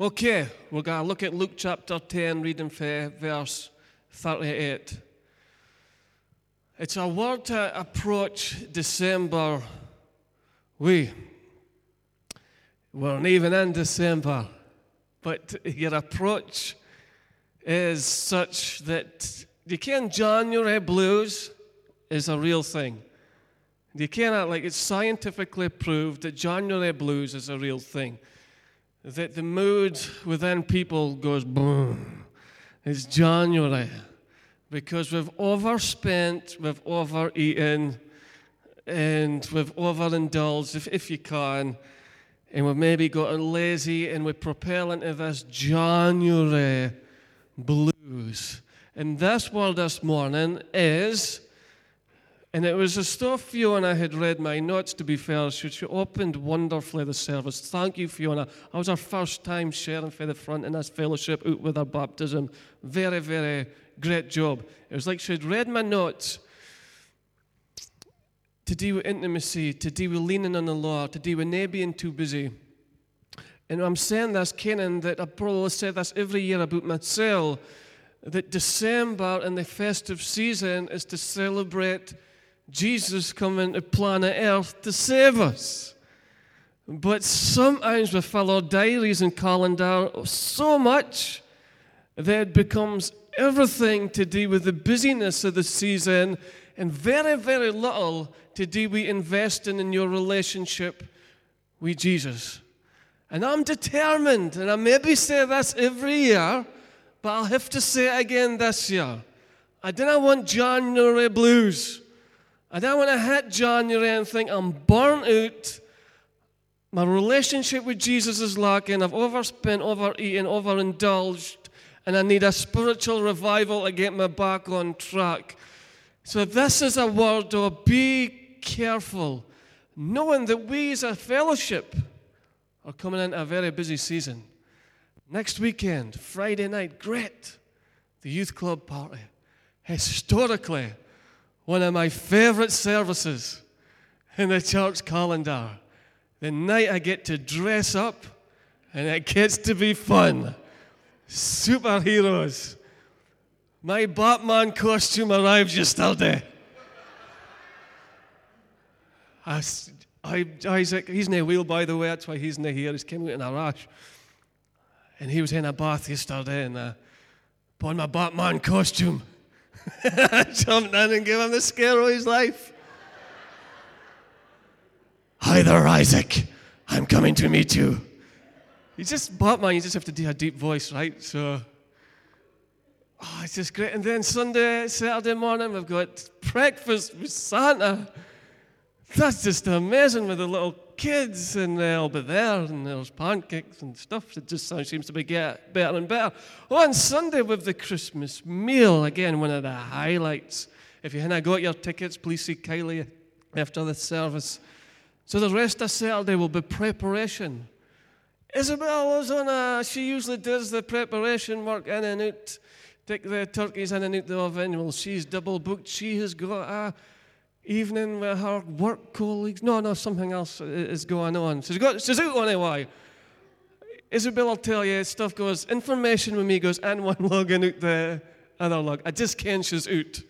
Okay, we're going to look at Luke chapter 10, reading for verse 38. It's a word to approach December. We weren't even in December, but your approach is such that you can January blues is a real thing. You cannot, like, it's scientifically proved that January blues is a real thing. That the mood within people goes boom. It's January because we've overspent, we've overeaten, and we've overindulged, if, if you can, and we've maybe gotten lazy and we propel into this January blues. And this word this morning is and it was as though Fiona had read my notes, to be fair. She, she opened wonderfully the service. Thank you, Fiona. That was our first time sharing for the front in this fellowship out with our baptism. Very, very great job. It was like she had read my notes to deal with intimacy, to deal with leaning on the Lord, to deal with not being too busy. And I'm saying this, Kenan, that I probably say this every year about myself, that December and the festive season is to celebrate Jesus coming to planet Earth to save us. But sometimes we fill our diaries and calendar so much that it becomes everything to do with the busyness of the season and very, very little to do with investing in your relationship with Jesus. And I'm determined, and I maybe say this every year, but I'll have to say it again this year. I didn't want January blues. I don't want to hit January and think I'm burnt out. My relationship with Jesus is lacking. I've overspent, overeaten, overindulged, and I need a spiritual revival to get me back on track. So, this is a word of be careful, knowing that we as a fellowship are coming into a very busy season. Next weekend, Friday night, great. The youth club party. Historically, one of my favorite services in the church calendar. The night I get to dress up and it gets to be fun. Superheroes. My Batman costume arrived yesterday. I, I, Isaac, he's a wheel, by the way, that's why he's in here. He's came out in a rash. And he was in a bath yesterday and I put on my Batman costume. Jumped in and gave him the scare of his life. Hi there, Isaac. I'm coming to meet you. You just, Batman, you just have to do a deep voice, right? So, oh, it's just great. And then Sunday, Saturday morning, we've got breakfast with Santa. That's just amazing with the little kids, and they'll be there, and there's pancakes and stuff. It just seems to be get better and better. On Sunday, with the Christmas meal, again, one of the highlights. If you haven't got your tickets, please see Kylie after the service. So the rest of Saturday will be preparation. Isabel was on a, she usually does the preparation work in and out, take the turkeys in and out of the oven. Well, she's double booked. She has got a evening with her work colleagues. No, no, something else is going on. She's, got, she's out on a why. Isabel will tell you, stuff goes, information with me goes in one log and out the other log. I just can't she's out.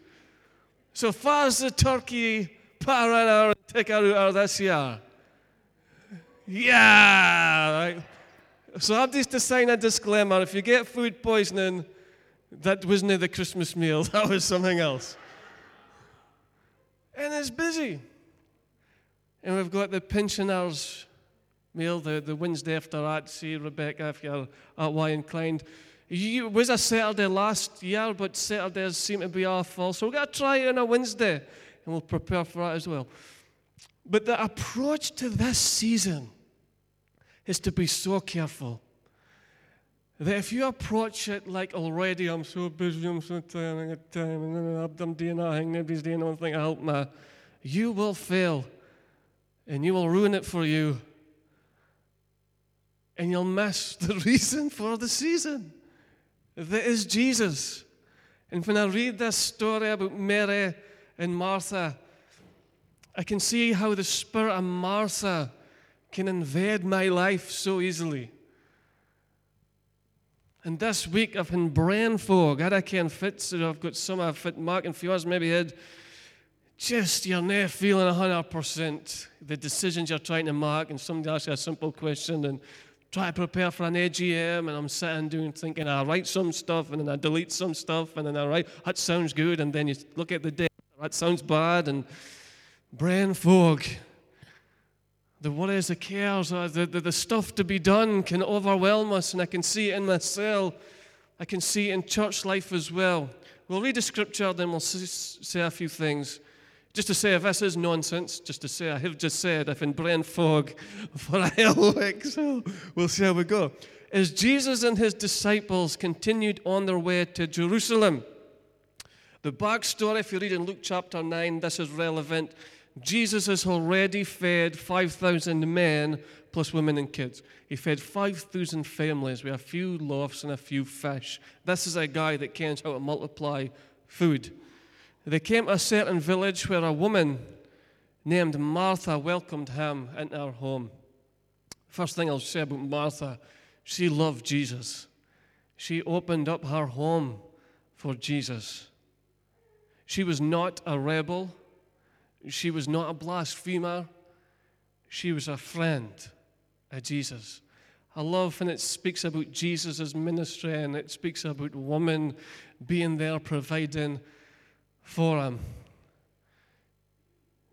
So far as the turkey her and take her out this year. Yeah. Right. So I've just to sign a disclaimer. If you get food poisoning, that wasn't the Christmas meal. That was something else and it's busy. And we've got the pensioners meal, the, the Wednesday after that. See, Rebecca, if you're at why inclined. it was a Saturday last year, but Saturdays seem to be all full. So we're going to try it on a Wednesday, and we'll prepare for that as well. But the approach to this season is to be so careful that if you approach it like already, I'm so busy, I'm so tired, I got time, and I'm doing nothing, nobody's doing anything to help me, you will fail and you will ruin it for you. And you'll miss the reason for the season. That is Jesus. And when I read this story about Mary and Martha, I can see how the spirit of Martha can invade my life so easily. And this week I've been brain fog. I can fit, so I've got some I've fit Mark and few maybe had just you're not feeling 100% the decisions you're trying to make, and somebody asks you a simple question and try to prepare for an AGM, and I'm sitting doing thinking I write some stuff and then I delete some stuff and then I write that sounds good, and then you look at the day that sounds bad, and brain fog. The worries, the cares, uh, the, the, the stuff to be done can overwhelm us, and I can see it in myself. I can see it in church life as well. We'll read a scripture, then we'll say a few things. Just to say, if this is nonsense, just to say, I have just said, I've been brain fog for a hell week, so we'll see how we go. As Jesus and his disciples continued on their way to Jerusalem, the backstory, if you read in Luke chapter 9, this is relevant. Jesus has already fed 5,000 men plus women and kids. He fed 5,000 families with a few loaves and a few fish. This is a guy that knows how to multiply food. They came to a certain village where a woman named Martha welcomed him into her home. First thing I'll say about Martha, she loved Jesus. She opened up her home for Jesus. She was not a rebel. She was not a blasphemer. She was a friend of Jesus. I love when it speaks about Jesus' ministry and it speaks about women being there providing for him.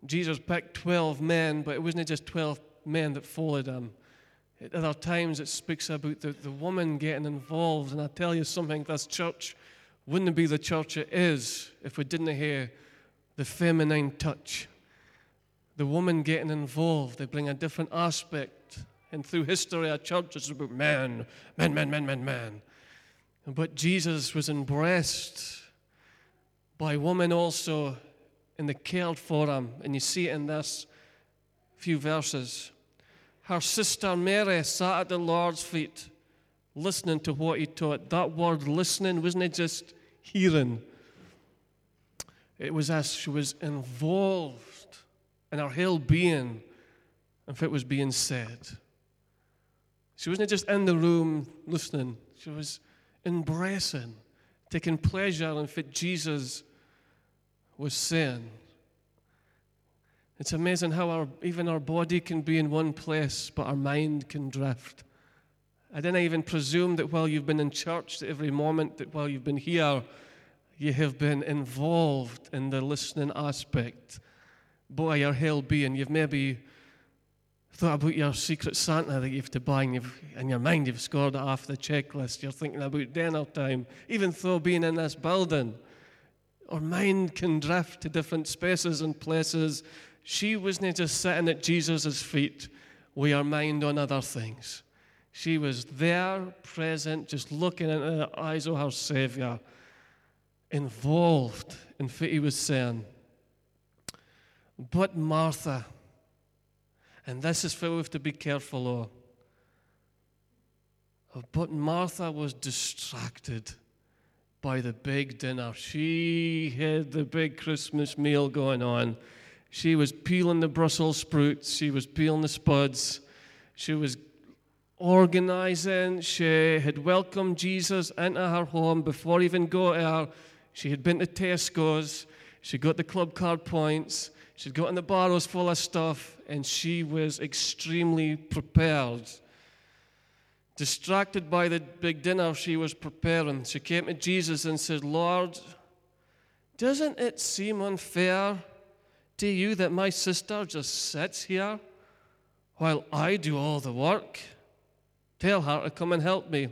Jesus picked 12 men, but it wasn't just 12 men that followed him. At other times, it speaks about the, the woman getting involved. And I tell you something, this church wouldn't be the church it is if we didn't hear the feminine touch. The woman getting involved, they bring a different aspect. And through history, our church is about men, men, men, men, men, men. But Jesus was embraced by women also in the cared for him. And you see it in this few verses. Her sister Mary sat at the Lord's feet, listening to what he taught. That word listening wasn't it just hearing, it was as she was involved in her whole being if it was being said. She wasn't just in the room listening, she was embracing, taking pleasure in what Jesus was saying. It's amazing how our, even our body can be in one place, but our mind can drift. I didn't even presume that while you've been in church, every moment, that while you've been here, you have been involved in the listening aspect. Boy, your whole being, you've maybe thought about your secret Santa that you have to buy, and you've, in your mind, you've scored it off the checklist. You're thinking about dinner time, even though being in this building. Our mind can drift to different spaces and places. She wasn't just sitting at Jesus' feet with her mind on other things. She was there, present, just looking into the eyes of her Savior, involved in what he was saying. But Martha, and this is where we have to be careful of. But Martha was distracted by the big dinner. She had the big Christmas meal going on. She was peeling the Brussels sprouts, she was peeling the spuds, she was organizing. She had welcomed Jesus into her home before even going her. She had been to Tesco's, she got the club card points, she'd gotten the barrows full of stuff, and she was extremely prepared Distracted by the big dinner she was preparing, she came to Jesus and said, Lord, doesn't it seem unfair to you that my sister just sits here while I do all the work? Tell her to come and help me.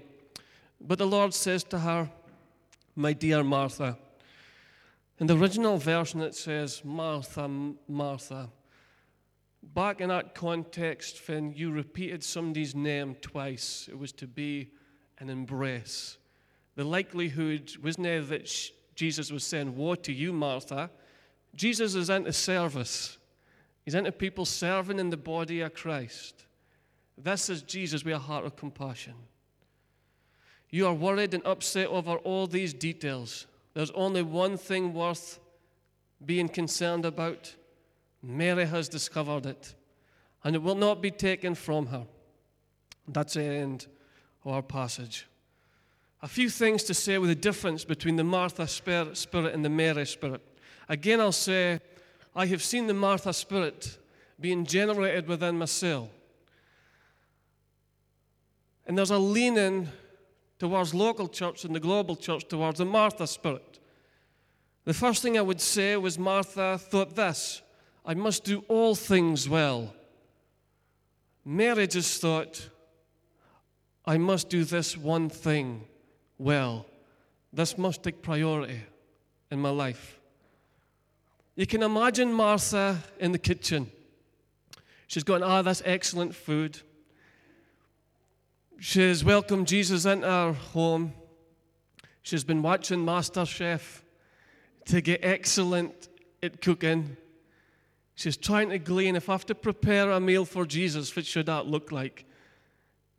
But the Lord says to her, My dear Martha, in the original version it says, Martha, Martha. Back in that context, when you repeated somebody's name twice, it was to be an embrace. The likelihood wasn't there that Jesus was saying, Woe to you, Martha. Jesus is into service, he's into people serving in the body of Christ. This is Jesus with a heart of compassion. You are worried and upset over all these details. There's only one thing worth being concerned about Mary has discovered it, and it will not be taken from her. That's the end of our passage. a few things to say with the difference between the Martha spirit, and the Mary spirit. Again, I'll say, I have seen the Martha spirit being generated within myself. And there's a leaning towards local church and the global church towards the Martha spirit. The first thing I would say was Martha thought this I must do all things well. Mary just thought, I must do this one thing well. This must take priority in my life. You can imagine Martha in the kitchen. She's going, Ah, that's excellent food. She's welcomed Jesus into her home. She's been watching MasterChef to get excellent at cooking. She's trying to glean if I have to prepare a meal for Jesus, what should that look like?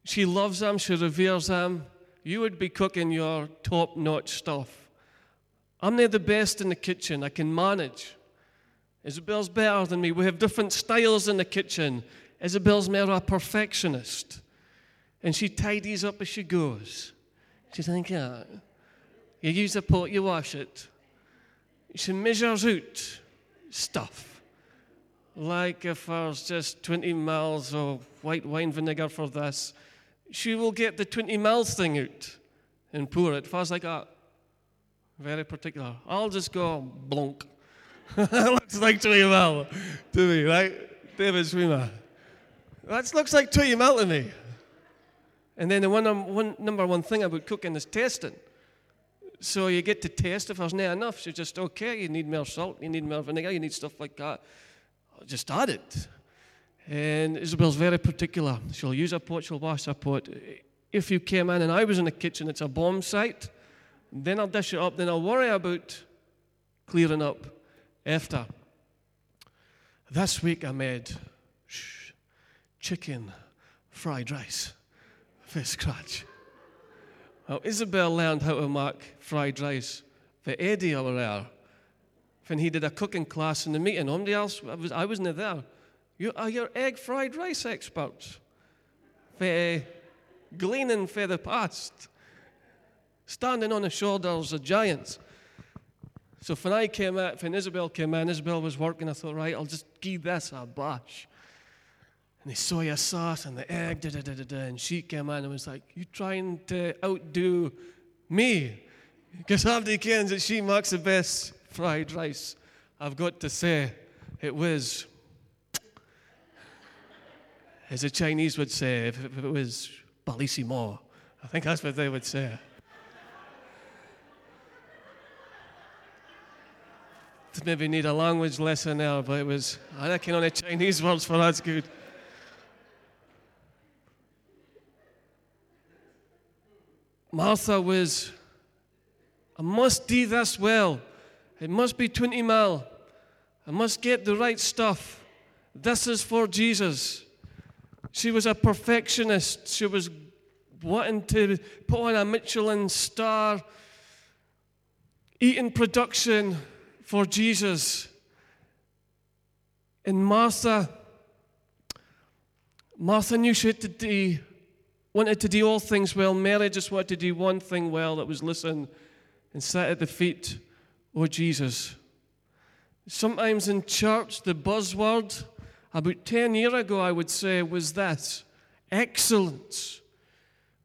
She loves him, she reveres him. You would be cooking your top notch stuff. I'm not the best in the kitchen, I can manage. Isabel's better than me. We have different styles in the kitchen. Isabel's more a perfectionist. And she tidies up as she goes. She's like, yeah. You use a pot, you wash it. She measures out stuff. Like if there's just 20 mils of white wine vinegar for this, she will get the 20 mils thing out and pour it. Fast like that. Very particular. I'll just go blunk. looks like 20 mil to me, right? David Swima. That looks like 20 mil to me. And then the one, one, number one thing about cooking is tasting. So you get to taste if there's not enough. So just, okay, you need more salt, you need more vinegar, you need stuff like that. Just add it. And Isabel's very particular. She'll use a pot, she'll wash a pot. If you came in and I was in the kitchen, it's a bomb site, then I'll dish it up, then I'll worry about clearing up after. This week I made shh, chicken fried rice for scratch. Well, Isabel learned how to make fried rice for Eddie over there when he did a cooking class in the meeting. Nobody else, I, was, I wasn't there. You are your egg fried rice experts for gleaning for the past, standing on the shoulders of giants. So when I came out, when Isabel came in, Isabel was working. I thought, right, I'll just give this a bash. And the soya sauce and the egg, da, da, da, da, da. And she came in and was like, You trying to outdo me? Because everybody knows that she makes the best fried rice. I've got to say, it was, as the Chinese would say, if it was bellissimo. I think that's what they would say. maybe need a language lesson now, but it was, I reckon, only Chinese words for that's good. Martha was, I must do this well. It must be 20 mil. I must get the right stuff. This is for Jesus. She was a perfectionist. She was wanting to put on a Michelin star, eating production for Jesus. And Martha, Martha knew she had to do, wanted to do all things well. Mary just wanted to do one thing well that was listen and sit at the feet of Jesus. Sometimes in church, the buzzword, about 10 years ago, I would say, was this excellence.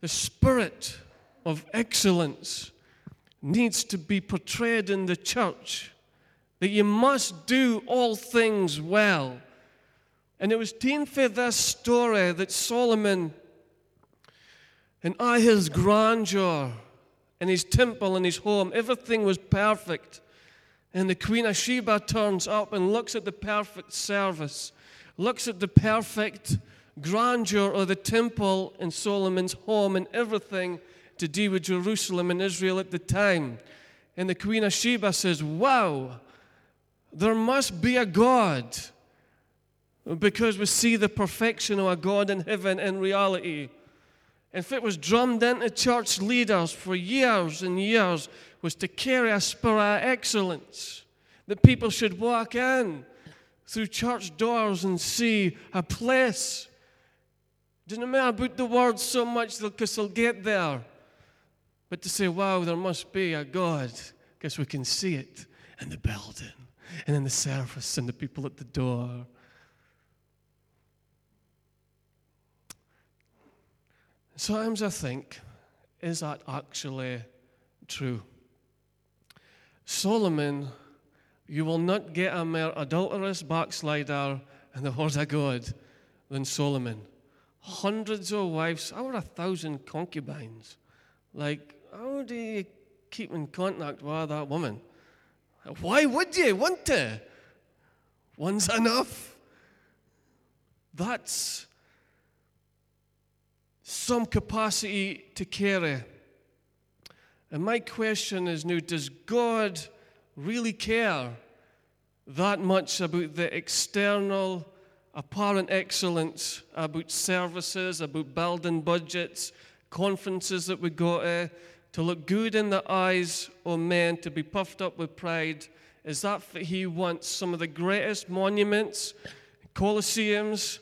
The spirit of excellence needs to be portrayed in the church that you must do all things well. And it was taken for this story that Solomon, in all his grandeur, in his temple, and his home, everything was perfect. And the Queen of Sheba turns up and looks at the perfect service, looks at the perfect grandeur of the temple in Solomon's home and everything to do with Jerusalem and Israel at the time. And the Queen of Sheba says, Wow, there must be a God because we see the perfection of a God in heaven in reality. If it was drummed into church leaders for years and years, was to carry a spirit of excellence. That people should walk in through church doors and see a place. Doesn't matter about the word so much because they'll get there. but to say, wow, there must be a God, because we can see it in the building and in the service and the people at the door. Sometimes I think, is that actually true? Solomon, you will not get a more adulterous backslider in the Word of God than Solomon. Hundreds of wives, over a thousand concubines. Like, how do you keep in contact with that woman? Why would you want to? One's enough. That's some capacity to carry. And my question is now does God really care that much about the external, apparent excellence, about services, about building budgets, conferences that we go to, to look good in the eyes of men, to be puffed up with pride? Is that what He wants? Some of the greatest monuments, colosseums,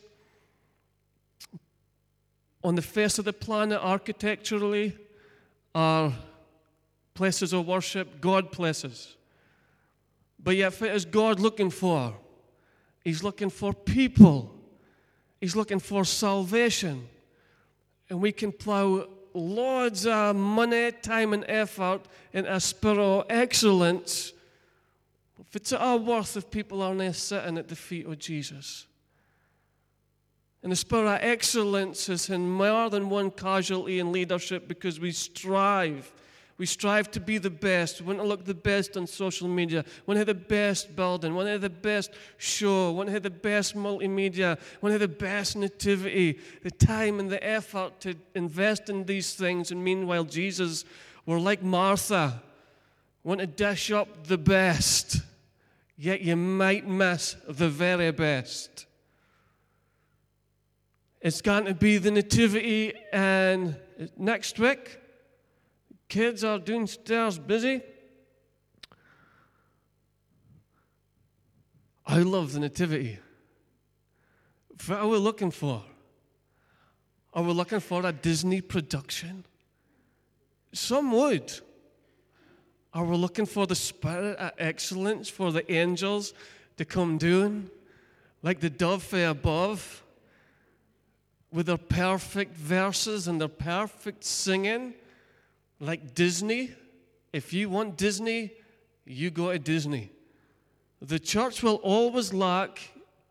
on the face of the planet architecturally are places of worship, God places. But yet, what is God looking for? He's looking for people. He's looking for salvation. And we can plow loads of money, time, and effort in a spirit of excellence. If it's our worth if people aren't sitting at the feet of Jesus. And the spirit of excellence is in more than one casualty in leadership because we strive we strive to be the best. We want to look the best on social media. We want to have the best building. We want to have the best show. We want to have the best multimedia. We want to have the best nativity. The time and the effort to invest in these things. And meanwhile, Jesus, we're like Martha. We want to dish up the best, yet you might miss the very best. It's going to be the nativity and next week Kids are downstairs busy. I love the Nativity. What are we looking for? Are we looking for a Disney production? Some would. Are we looking for the spirit of excellence for the angels to come down like the dove fair above with their perfect verses and their perfect singing? like Disney. If you want Disney, you go to Disney. The church will always lack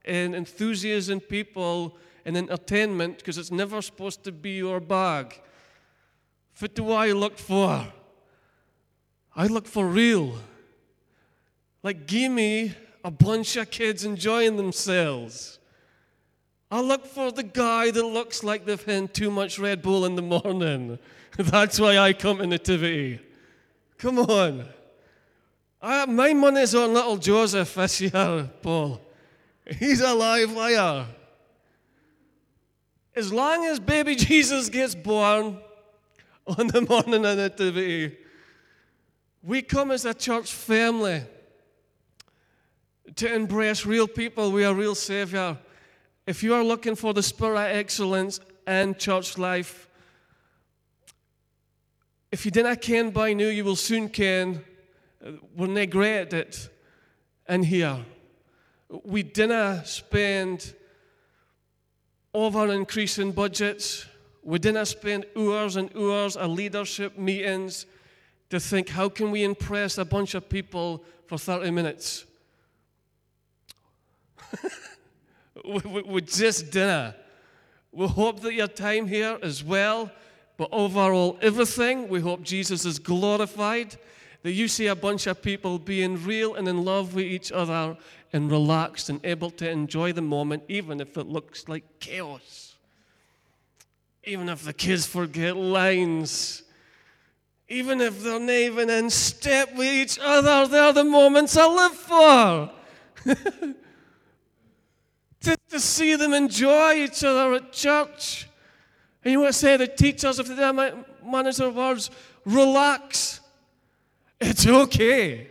in enthusiasm, people, and entertainment because it's never supposed to be your bag. What do I look for? I look for real. Like, give me a bunch of kids enjoying themselves. I look for the guy that looks like they've had too much Red Bull in the morning. That's why I come to Nativity. Come on. I, my money's on little Joseph this year, Paul. He's a live wire. As long as baby Jesus gets born on the morning of Nativity, we come as a church family to embrace real people. We are real Savior. If you are looking for the spirit of excellence in church life, if you didn't ken by now, you will soon ken. We're not great at it in here. We didn't spend over increasing budgets. We didn't spend hours and hours of leadership meetings to think, how can we impress a bunch of people for 30 minutes? we just didn't. We hope that your time here is well but overall, everything, we hope Jesus is glorified. That you see a bunch of people being real and in love with each other and relaxed and able to enjoy the moment, even if it looks like chaos. Even if the kids forget lines. Even if they're not even in step with each other, they're the moments I live for. to, to see them enjoy each other at church and you want to say the teachers of the manners of words, relax. It's okay.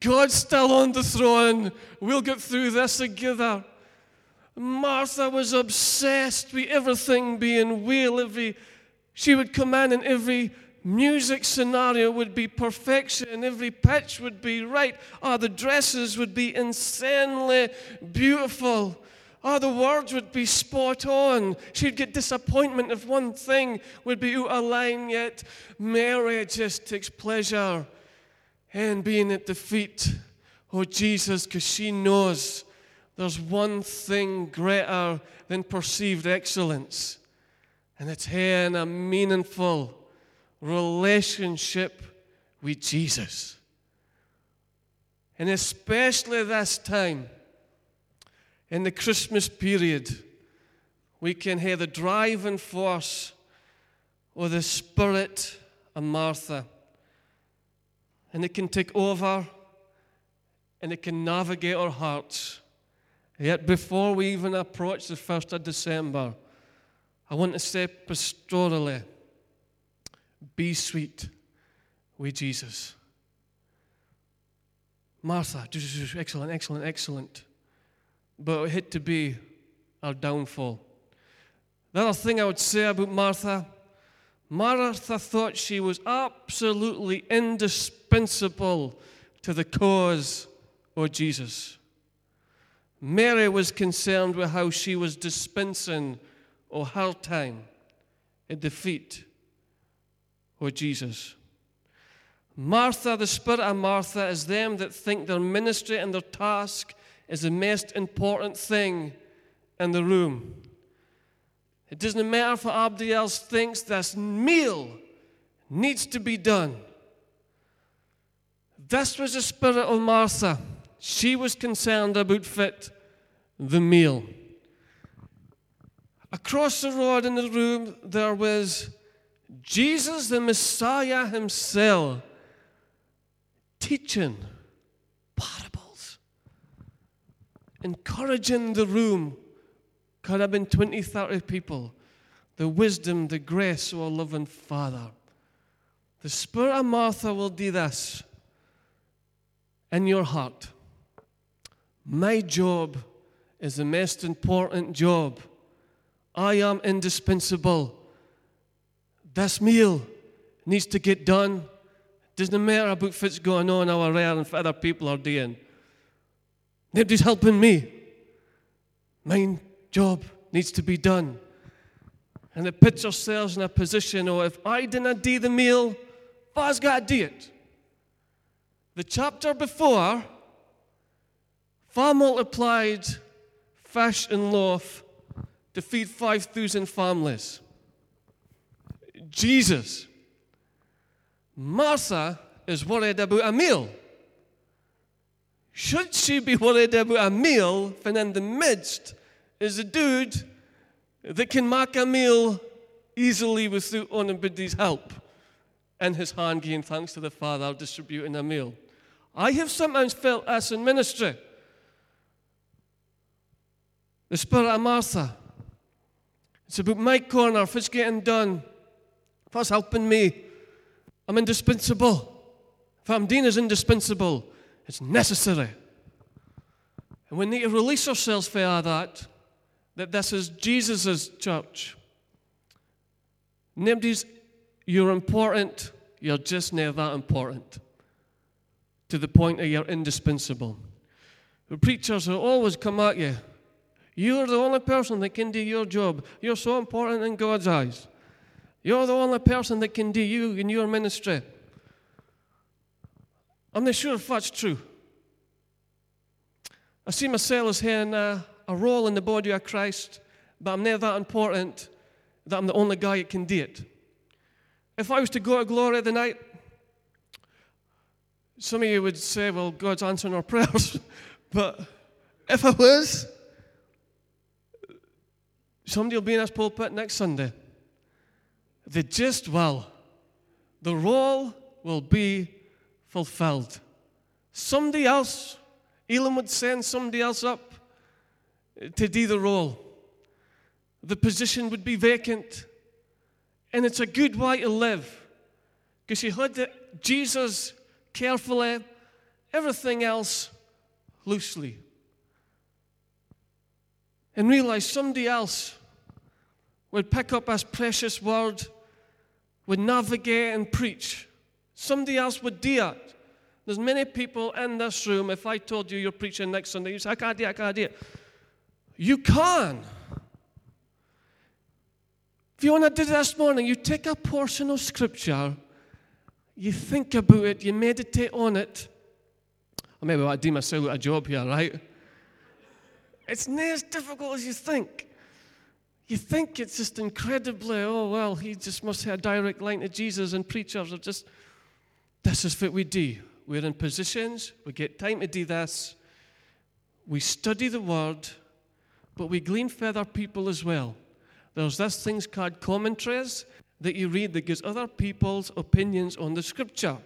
God's still on the throne. We'll get through this together. Martha was obsessed with everything being well. Every she would come in and every music scenario would be perfection. Every pitch would be right. Oh, the dresses would be insanely beautiful. Oh, the words would be spot on. She'd get disappointment if one thing would be out of line, yet Mary just takes pleasure in being at the feet of Jesus because she knows there's one thing greater than perceived excellence, and it's having a meaningful relationship with Jesus. And especially this time, in the Christmas period, we can hear the driving force of the Spirit of Martha. And it can take over and it can navigate our hearts. Yet before we even approach the 1st of December, I want to say pastorally be sweet with Jesus. Martha, excellent, excellent, excellent but it had to be our downfall. The other thing I would say about Martha Martha thought she was absolutely indispensable to the cause of Jesus. Mary was concerned with how she was dispensing or her time at the feet of Jesus. Martha, the spirit of Martha, is them that think their ministry and their task is the most important thing in the room. It doesn't matter if anybody else thinks this meal needs to be done. This was the spirit of Martha. She was concerned about fit the meal. Across the road in the room, there was Jesus, the Messiah himself, teaching parables, encouraging the room. Could have been 20, 30 people. The wisdom, the grace of our loving Father. The Spirit of Martha will do this in your heart. My job is the most important job. I am indispensable. This meal needs to get done. Doesn't matter about what's going on over there and what other people are doing. Nobody's helping me. My job needs to be done. And it puts ourselves in a position, or if I didn't do the meal, who's got to do it? The chapter before, far multiplied fish and loaf to feed 5,000 families. Jesus. Martha is worried about a meal. Should she be worried about a meal when in the midst is a dude that can make a meal easily without anybody's help? And his hand giving thanks to the Father distributing a meal. I have sometimes felt as in ministry. The spirit of Martha. It's about my corner, if it's getting done, if it's helping me, I'm indispensable. If I'm indispensable. It's necessary. And we need to release ourselves for that, that this is Jesus' church. Nobody's, you're important, you're just never that important. To the point that you're indispensable. The preachers will always come at you. You're the only person that can do your job. You're so important in God's eyes. You're the only person that can do you in your ministry. I'm not sure if that's true. I see myself as having a, a role in the body of Christ, but I'm never that important that I'm the only guy that can do it. If I was to go to glory the night, some of you would say, well, God's answering our prayers. but if I was, somebody will be in this pulpit next Sunday. The gist well, The role will be fulfilled. Somebody else, Elam would send somebody else up to do the role. The position would be vacant. And it's a good way to live. Because you had the, Jesus carefully, everything else loosely. And realize somebody else would pick up this precious word would navigate and preach. Somebody else would do it. There's many people in this room, if I told you you're preaching next Sunday, you say, I can't do it, I can't do it. You can. If you want to do this morning, you take a portion of Scripture, you think about it, you meditate on it. Or maybe I do myself a job here, right? It's not as difficult as you think. You think it's just incredibly, oh, well, he just must have a direct line to Jesus, and preachers are just, this is what we do. We're in positions, we get time to do this, we study the Word, but we glean for other people as well. There's this things called commentaries that you read that gives other people's opinions on the Scripture.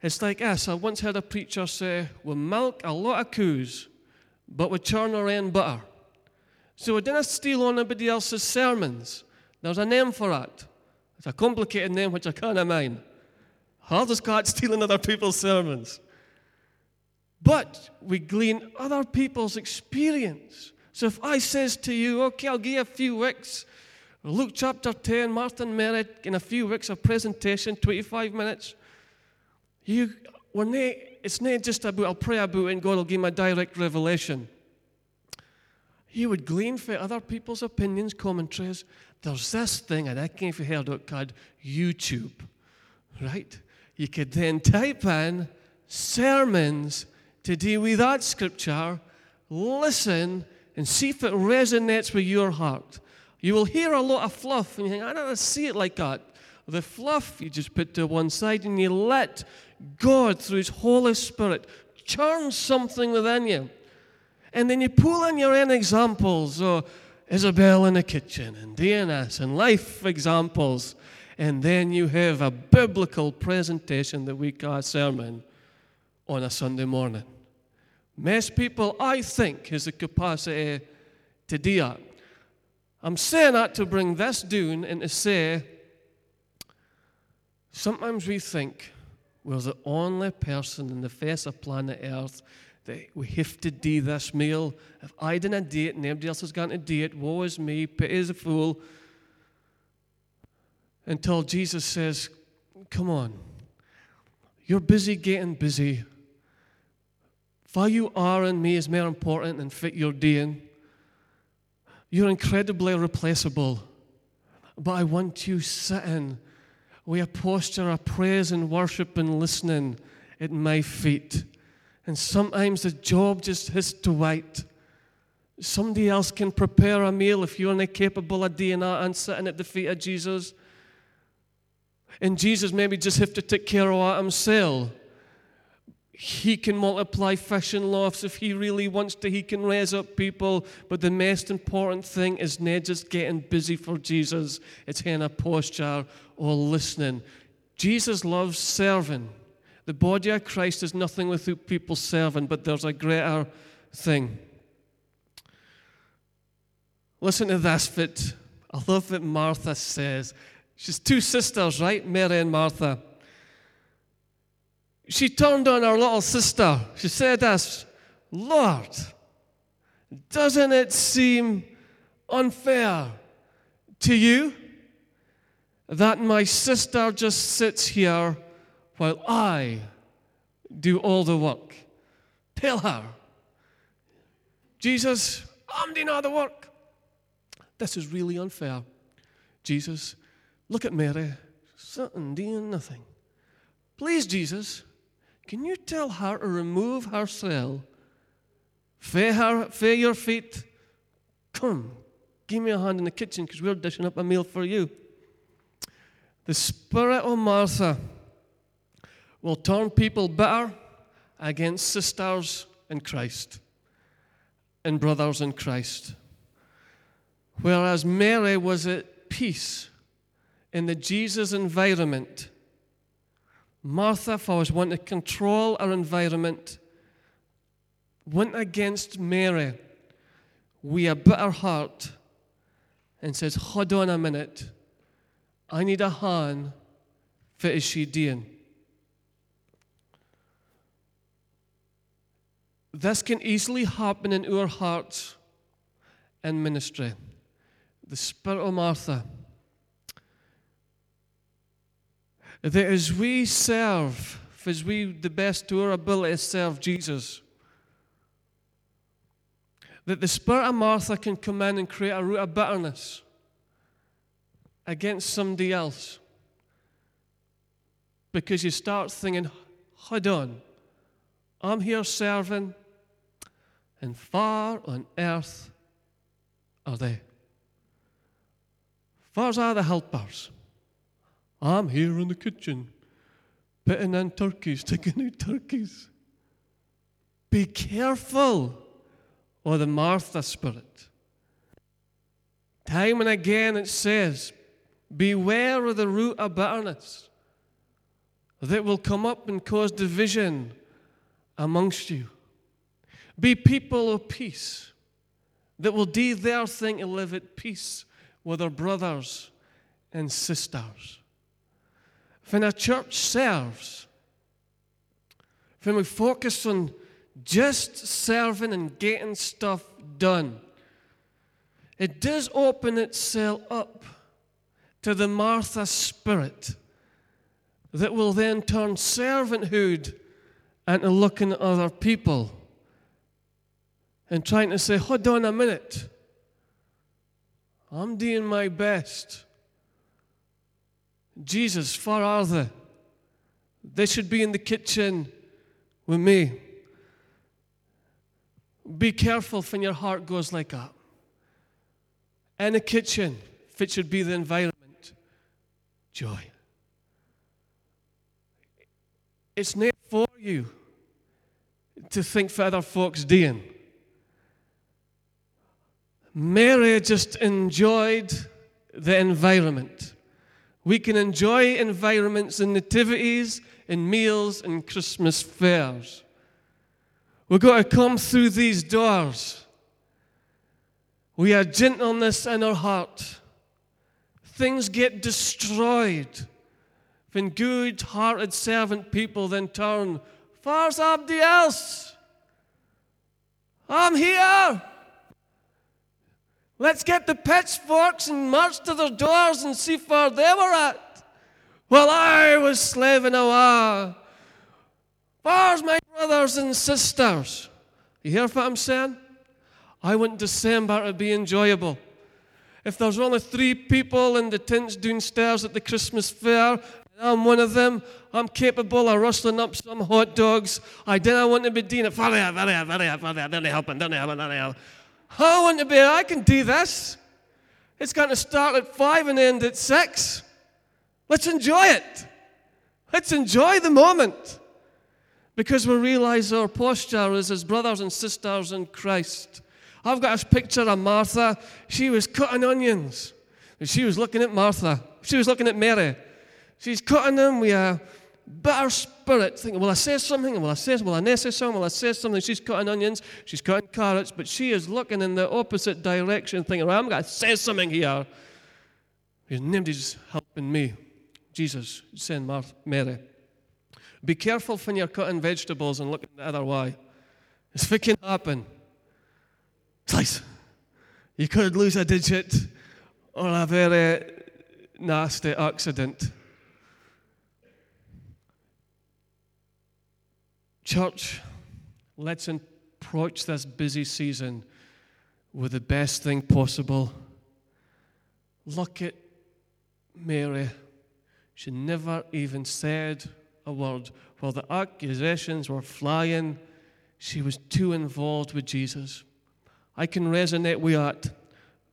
It's like us. I once heard a preacher say, We milk a lot of coos, but we churn our own butter. So we didn't steal on anybody else's sermons. There's a name for that. It's a complicated name which I can't mind. Hardest got stealing other people's sermons. But we glean other people's experience. So if I says to you, okay, I'll give you a few weeks, Luke chapter 10, Martin Merritt, in a few weeks, a presentation, 25 minutes. You, we're not, it's not just about, I'll pray about it and God will give me a direct revelation. You would glean for other people's opinions, commentaries. There's this thing, and I if you heard it called YouTube, right? You could then type in sermons to deal with that scripture, listen, and see if it resonates with your heart. You will hear a lot of fluff, and you think, I don't see it like that. The fluff you just put to one side, and you let God, through His Holy Spirit, churn something within you. And then you pull in your own examples, or Isabel in the kitchen, and DNS, and life examples. And then you have a biblical presentation that we call a sermon on a Sunday morning. Most people, I think, has the capacity to do that. I'm saying that to bring this down and to say sometimes we think we're the only person in the face of planet Earth we have to do this meal. If I didn't do it, nobody else is going to do it. Woe is me, pity is a fool. Until Jesus says, Come on, you're busy getting busy. What you are in me is more important than fit you're doing. You're incredibly replaceable. But I want you sitting with a posture of praise and worship and listening at my feet. And sometimes the job just has to wait. Somebody else can prepare a meal if you're not capable of doing that and sitting at the feet of Jesus. And Jesus maybe just have to take care of it himself. He can multiply fish and loaves if he really wants to. He can raise up people. But the most important thing is not just getting busy for Jesus, it's in a posture or listening. Jesus loves serving. The body of Christ is nothing without people serving, but there's a greater thing. Listen to this bit. I love what Martha says. She's two sisters, right? Mary and Martha she turned on her little sister. She said this Lord, doesn't it seem unfair to you that my sister just sits here while I do all the work? Tell her, Jesus, I'm doing all the work. This is really unfair. Jesus, look at Mary, sitting doing nothing. Please, Jesus, can you tell her to remove herself? Fay her, fay your feet. Come, give me a hand in the kitchen because we're dishing up a meal for you. The spirit of Martha will turn people bitter against sisters in Christ and brothers in Christ. Whereas Mary was at peace in the Jesus environment Martha, I was wanting to control our environment, went against Mary with a bitter heart and says, Hold on a minute. I need a hand. What is she doing? This can easily happen in our hearts and ministry. The spirit of Martha that as we serve, as we the best to our ability serve Jesus, that the spirit of Martha can come in and create a root of bitterness against somebody else. Because you start thinking, hold on, I'm here serving, and far on earth are they. Far's are the helpers. I'm here in the kitchen, putting in turkeys, taking out turkeys. Be careful of the Martha spirit. Time and again it says, Beware of the root of bitterness that will come up and cause division amongst you. Be people of peace that will do their thing and live at peace with their brothers and sisters. When a church serves, when we focus on just serving and getting stuff done, it does open itself up to the Martha spirit that will then turn servanthood into looking at other people and trying to say, hold on a minute. I'm doing my best. Jesus, far are they? They should be in the kitchen with me. Be careful when your heart goes like that. In a kitchen, if it should be the environment, joy. It's not for you to think for other folks doing. Mary just enjoyed the environment. We can enjoy environments in nativities, in meals, in Christmas fairs. We've got to come through these doors. We have gentleness in our heart. Things get destroyed when good hearted servant people then turn, Where's somebody else? I'm here. Let's get the pitchforks and march to their doors and see where they were at. While I was slaving away. Where's my brothers and sisters? You hear what I'm saying? I want December to be enjoyable. If there's only three people in the tents downstairs at the Christmas fair, and I'm one of them, I'm capable of rustling up some hot dogs. I didn't want to be it. Very, very, very, very, very helping, very helping, very helping. I want to be, I can do this. It's going to start at five and end at six. Let's enjoy it. Let's enjoy the moment. Because we realize our posture is as brothers and sisters in Christ. I've got a picture of Martha. She was cutting onions. She was looking at Martha. She was looking at Mary. She's cutting them with a bitter spirit, thinking, Will I say something? Will I say Will I say something? Will I say something? She's cutting onions, she's cutting carrots, but she is looking in the opposite direction, thinking, well, I'm going to say something here. Because nobody's helping me. Jesus, saying Mary. Be careful when you're cutting vegetables and looking the other way. It's it can happen. Slice. You could lose a digit or a very nasty accident. Church, let's approach this busy season with the best thing possible. Look at Mary. She never even said a word. While the accusations were flying, she was too involved with Jesus. I can resonate with that.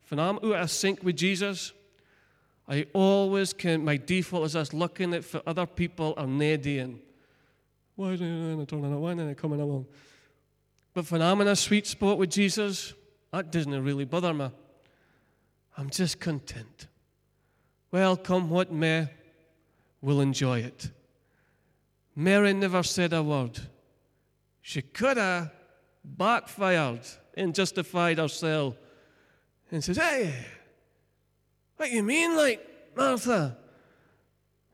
When I'm out of sync with Jesus, I always can, my default is just looking at for other people are nadine. Why isn't it turning Why isn't it coming along? But when I'm in a sweet spot with Jesus, that doesn't really bother me. I'm just content. Well, come what may, we'll enjoy it. Mary never said a word. She could have backfired and justified herself and says, Hey, what you mean, like, Martha?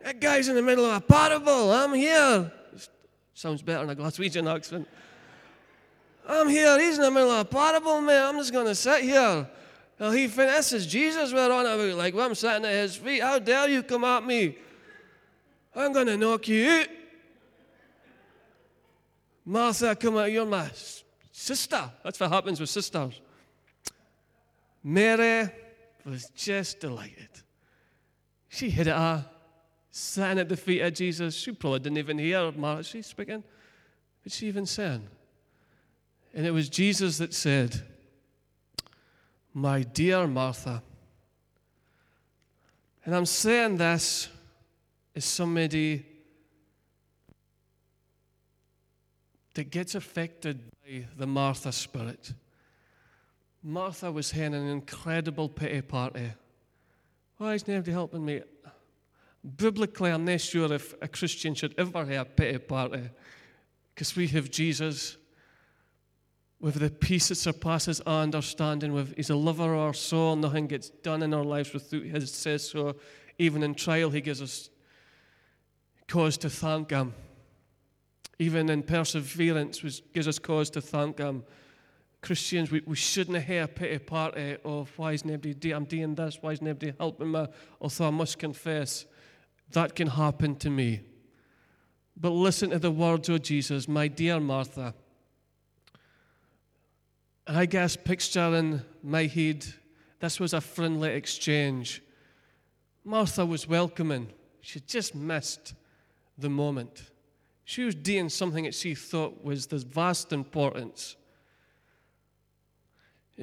That guy's in the middle of a parable. I'm here. Sounds better in a Glaswegian accent. I'm here. He's in the middle of a parable, man. I'm just going to sit here. Well, he finishes Jesus we're on about. Like, well, I'm sitting at his feet. How dare you come at me? I'm going to knock you out. Martha, come out, you're my sister. That's what happens with sisters. Mary was just delighted. She hid it all, sitting at the feet of Jesus. She probably didn't even hear Martha she speaking. But she even saying? And it was Jesus that said, My dear Martha. And I'm saying this as somebody that gets affected by the Martha spirit. Martha was having an incredible pity party. Why is nobody helping me? Biblically, I'm not sure if a Christian should ever have a pity party because we have Jesus with the peace that surpasses our understanding. With He's a lover of our soul. Nothing gets done in our lives without His says so. Even in trial, He gives us cause to thank Him. Even in perseverance, which gives us cause to thank Him. Christians, we, we shouldn't have a pity party of why is nobody doing, I'm doing this, why is nobody helping me? Although I must confess, that can happen to me. But listen to the words of Jesus, my dear Martha. And I guess picture in my head, this was a friendly exchange. Martha was welcoming. She just missed the moment. She was doing something that she thought was this vast importance.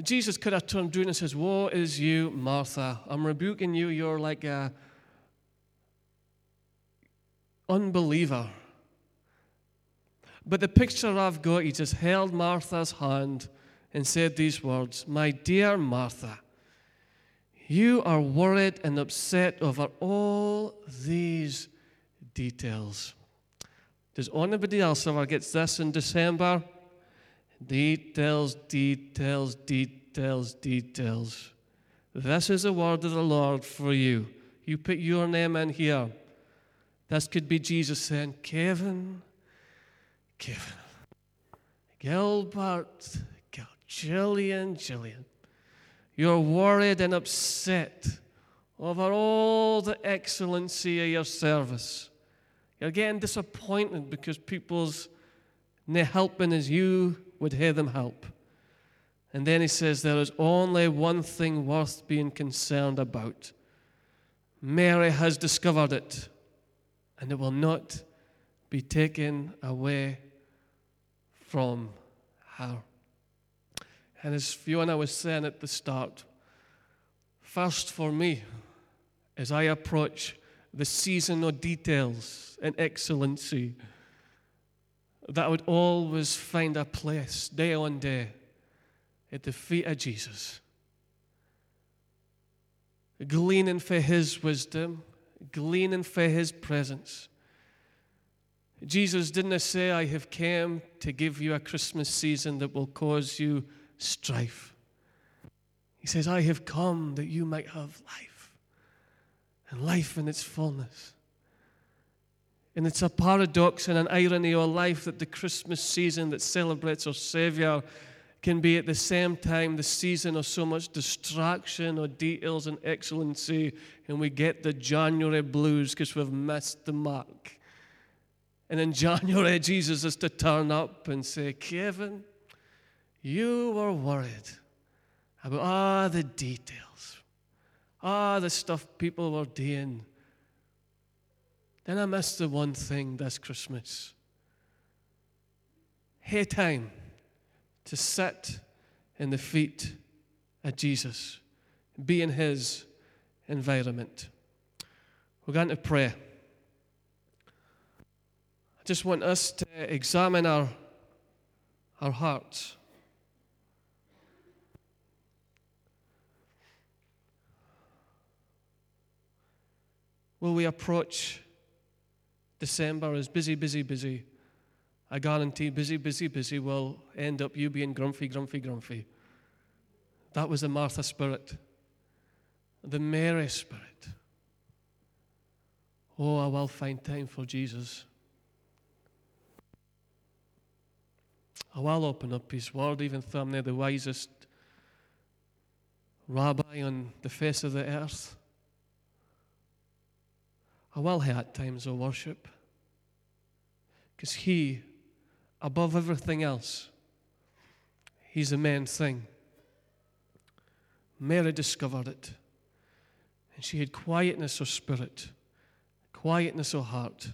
Jesus could have turned around and says, Woe is you, Martha. I'm rebuking you. You're like a unbeliever. But the picture I've got, he just held Martha's hand and said these words My dear Martha, you are worried and upset over all these details. Does anybody else ever get this in December? Details, details, details, details. This is the word of the Lord for you. You put your name in here. This could be Jesus saying, Kevin, Kevin, Gilbert, Gil, Jillian, Jillian. You're worried and upset over all the excellency of your service. You're getting disappointed because people's not helping as you would hear them help. And then he says, There is only one thing worth being concerned about. Mary has discovered it, and it will not be taken away from her. And as Fiona was saying at the start, first for me, as I approach the season of details and excellency, that I would always find a place day on day at the feet of Jesus, gleaning for his wisdom, gleaning for his presence. Jesus didn't say, I have come to give you a Christmas season that will cause you strife. He says, I have come that you might have life, and life in its fullness. And it's a paradox and an irony of life that the Christmas season that celebrates our Savior can be at the same time the season of so much distraction or details and excellency, and we get the January blues because we've missed the mark. And in January, Jesus is to turn up and say, Kevin, you were worried about all the details, all the stuff people were doing then I missed the one thing this Christmas. Hey, time to sit in the feet of Jesus, be in his environment. We're going to pray. I just want us to examine our, our hearts. Will we approach December is busy, busy, busy. I guarantee busy, busy, busy will end up you being grumpy, grumpy, grumpy. That was the Martha spirit, the Mary spirit. Oh, I will find time for Jesus. I will open up His Word, even though I'm the wisest rabbi on the face of the earth. I will have times of worship. Because He, above everything else, He's the main thing. Mary discovered it. And she had quietness of spirit, quietness of heart,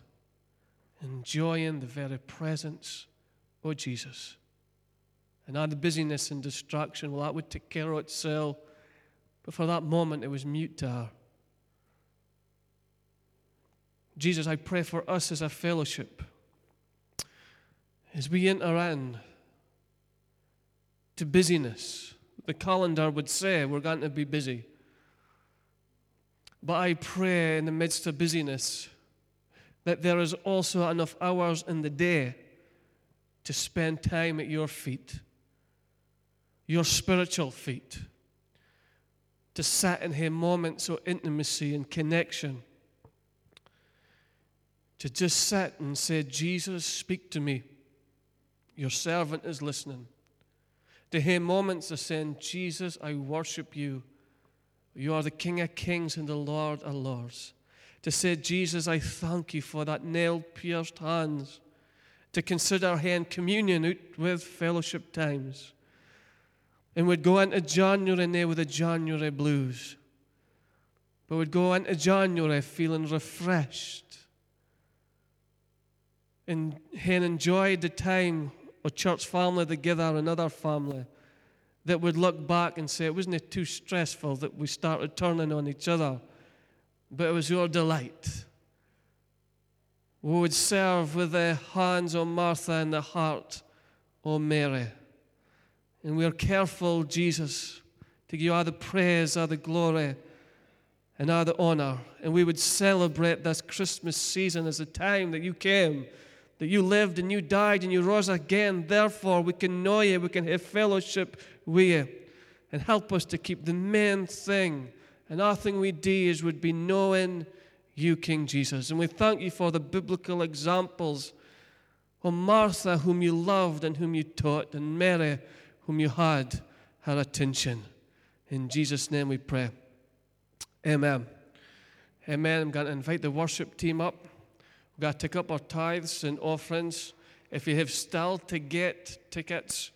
enjoying the very presence of Jesus. And all the busyness and distraction, well, that would take care of itself. But for that moment, it was mute to her. Jesus, I pray for us as a fellowship, as we enter in to busyness. The calendar would say we're going to be busy. But I pray in the midst of busyness that there is also enough hours in the day to spend time at your feet, your spiritual feet, to sit and have moments of intimacy and connection, to just sit and say, Jesus, speak to me. Your servant is listening. To have moments of saying, Jesus, I worship you. You are the King of kings and the Lord of lords. To say, Jesus, I thank you for that nail pierced hands. To consider hand communion out with fellowship times. And we'd go into January now with the January blues. But we'd go into January feeling refreshed. And had enjoyed the time of church family together and other family that would look back and say, it wasn't it too stressful that we started turning on each other? But it was your delight. We would serve with the hands of Martha and the heart of Mary. And we are careful, Jesus, to give you all the praise, all the glory, and all the honor. And we would celebrate this Christmas season as a time that you came that you lived and you died and you rose again. Therefore, we can know you, we can have fellowship with you. And help us to keep the main thing. And our thing we do is would be knowing you, King Jesus. And we thank you for the biblical examples of Martha, whom you loved and whom you taught, and Mary, whom you had her attention. In Jesus' name we pray. Amen. Amen. I'm going to invite the worship team up. We've got to take up our tithes and offerings. If you have still to get tickets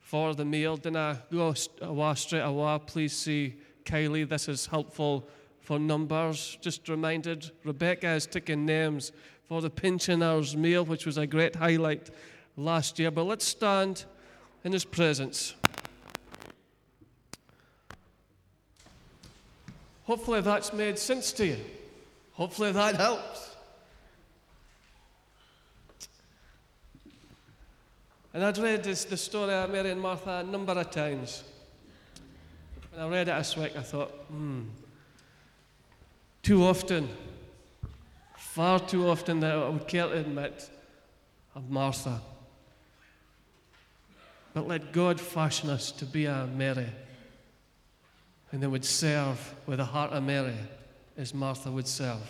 for the meal, then I go away straight away. Please see Kylie. This is helpful for numbers. Just reminded, Rebecca is taking names for the pensioners' meal, which was a great highlight last year. But let's stand in his presence. Hopefully that's made sense to you. Hopefully that helps. And I'd read this, the story of Mary and Martha a number of times. When I read it this week, I thought, hmm, too often, far too often that I would care to admit of Martha. But let God fashion us to be a Mary, and then would serve with a heart of Mary as Martha would serve.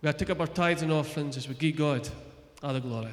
We got to take up our tithes and offerings as we give God all the glory.